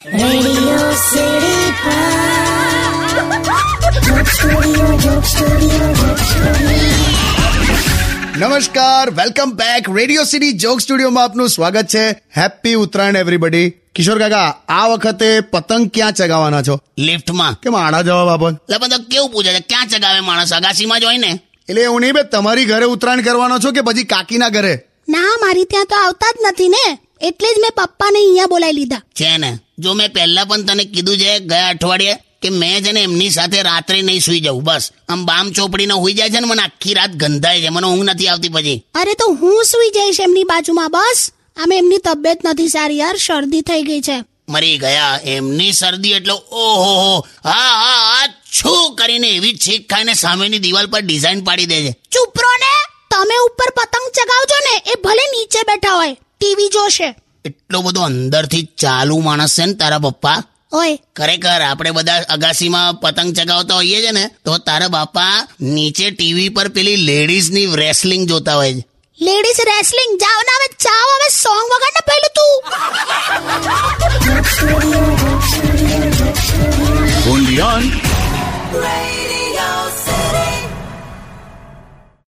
નમસ્કાર welcome back Radio City joke સ્ટુડિયોમાં આપનું સ્વાગત છે. હેપી ઉત્તરાયણ એવરીબડી કિશોર કાકા આ વખતે પતંગ ક્યાં ચગાવવાના છો? લિફ્ટમાં કેમ આડા જવાબ આપો એટલે બધા કેવું પૂછે છે? ક્યાં ચગાવે માણસ? અગાસીમાં જોઈ ને. એટલે એવું નહીં બે તમારી ઘરે ઉત્તરાયણ કરવાનો છો કે પછી કાકીના ઘરે? ના મારી ત્યાં તો આવતા જ નથી ને. એટલે જ મેં પપ્પાને અહીંયા બોલાવી લીધા. છે ને. જો મેં પહેલા પણ તને કીધું છે ગયા અઠવાડિયે કે મેં છે ને એમની સાથે રાત્રે નહીં સુઈ જવું બસ. આમ બામ ચોપડીને હોઈ જાય છે ને મને આખી રાત ગંધાય છે મને ઊંઘ નથી આવતી પછી. અરે તો હું સુઈ જઈશ એમની બાજુમાં બસ. આમે એમની તબિયત નથી સારી યાર શરદી થઈ ગઈ છે. મરી ગયા એમની શરદી એટલે ઓહો હો હા હા હા છું કરીને એવી છીક ખાઈને સામેની દિવાલ પર ડિઝાઇન પાડી દે છે. ચૂપ ને. તમે ઉપર પતંગ ચગાવજો ને એ ભલે નીચે બેઠા હોય. ટીવી જોશે. એટલો બધો અંદરથી ચાલુ માણસ છે ને તારા પપ્પા. ઓય. ખરેખર આપણે બધા અગાસીમાં પતંગ ચગાવતા હોઈએ છે ને તો તારા બાપા નીચે ટીવી પર પેલી લેડીઝની રેસલિંગ જોતા હોય છે. લેડીઝ રેસલિંગ જાઓ ને હવે ચાવ હવે સોંગ વગાડ ને પહેલું તું. City.